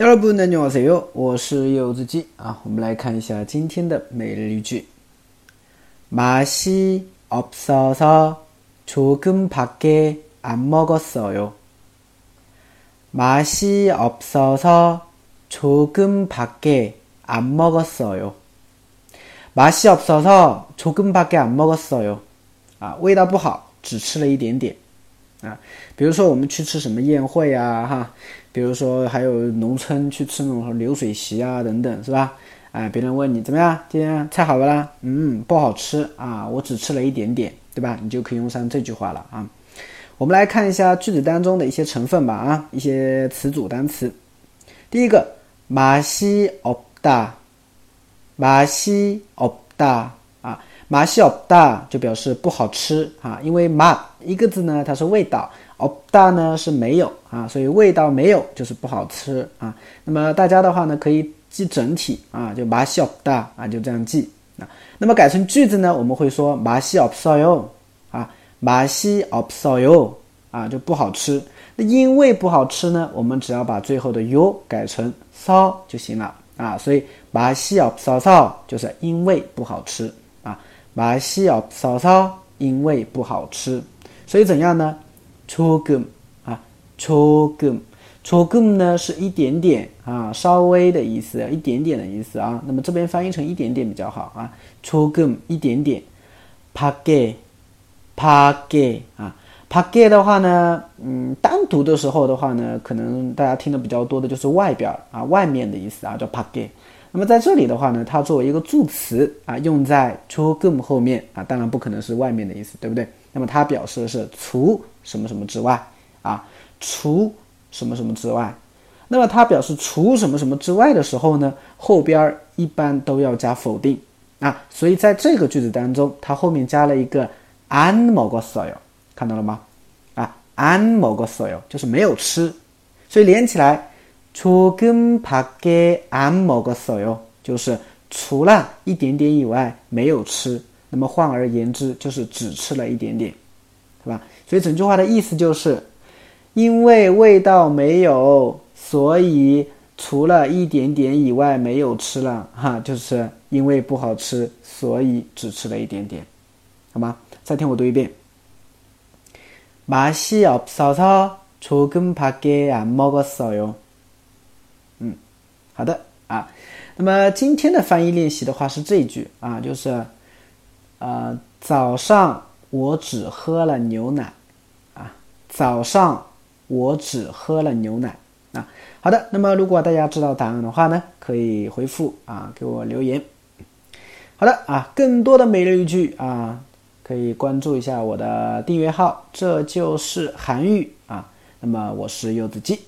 여러분안녕하세요，我是柚子鸡啊。我们来看一下今天的每日一句。맛이없어서조금밖에안먹었어요。 맛이없어서조금밖에안먹었어 요。 맛이없어서조금밖에안먹었어 요。 啊，味道不好，只吃了一点点。 啊，比如说我们去吃什么宴会呀？哈，比如说还有农村去吃那种流水席啊等等，是吧？哎，别人问你怎么样，今天菜好了啦。嗯，不好吃啊，我只吃了一点点，对吧？你就可以用上这句话了啊。我们来看一下句子当中的一些成分吧。啊，一些词组单词，第一个马西奥达，马西奥达啊。맛이없 다。 马西奥大就表示不好吃啊，因为马一个字呢，它是味道，奥大呢是没有啊，所以味道没有就是不好吃啊。那么大家的话呢，可以记整体啊，就马西奥大啊，就这样记啊。那么改成句子呢，我们会说马西奥骚哟啊，马西奥骚哟啊，就不好吃。那因为不好吃呢，我们只要把最后的哟改成骚就行了啊。所以马西奥骚骚就是因为不好吃。 马西奥稍稍因为不好吃，所以怎样呢？초금啊，초금 초금呢是一点点啊，稍微的意思，一点点的意思啊。那么这边翻译成一点点比较好啊。초금一点点，밖에밖에啊，밖에的话呢，嗯，单独的时候的话呢，可能大家听的比较多的就是外边啊，外面的意思啊，叫밖에 那么在这里的话呢，它作为一个助词啊，用在除 m 后面啊，当然不可能是外面的意思，对不对？那么它表示的是除什么什么之外啊，除什么什么之外。那么它表示除什么什么之外的时候呢，后边一般都要加否定啊，所以在这个句子当中，它后面加了一个 an 某个 soil，，看到了吗？啊，，an 某个 soil 就是没有吃，所以连起来。 除根밖에안먹었어 요， 就是除了一点点以外没有吃。那么换而言之，就是只吃了一点点，对吧？所以整句话的意思就是，因为味道没有，所以除了一点点以外没有吃了。哈，就是因为不好吃，所以只吃了一点点，好吗？再听我读一遍。맛이없어서조금밖에안먹었어 요。 嗯好的啊，那么今天的翻译练习的话是这一句啊，就是，呃，早上我只喝了牛奶，啊，早上我只喝了牛奶啊。好的，那么如果大家知道答案的话呢，可以回复啊，给我留言。好的啊，更多的每日一句啊，可以关注一下我的订阅号，这就是韩语啊。那么我是柚子鸡。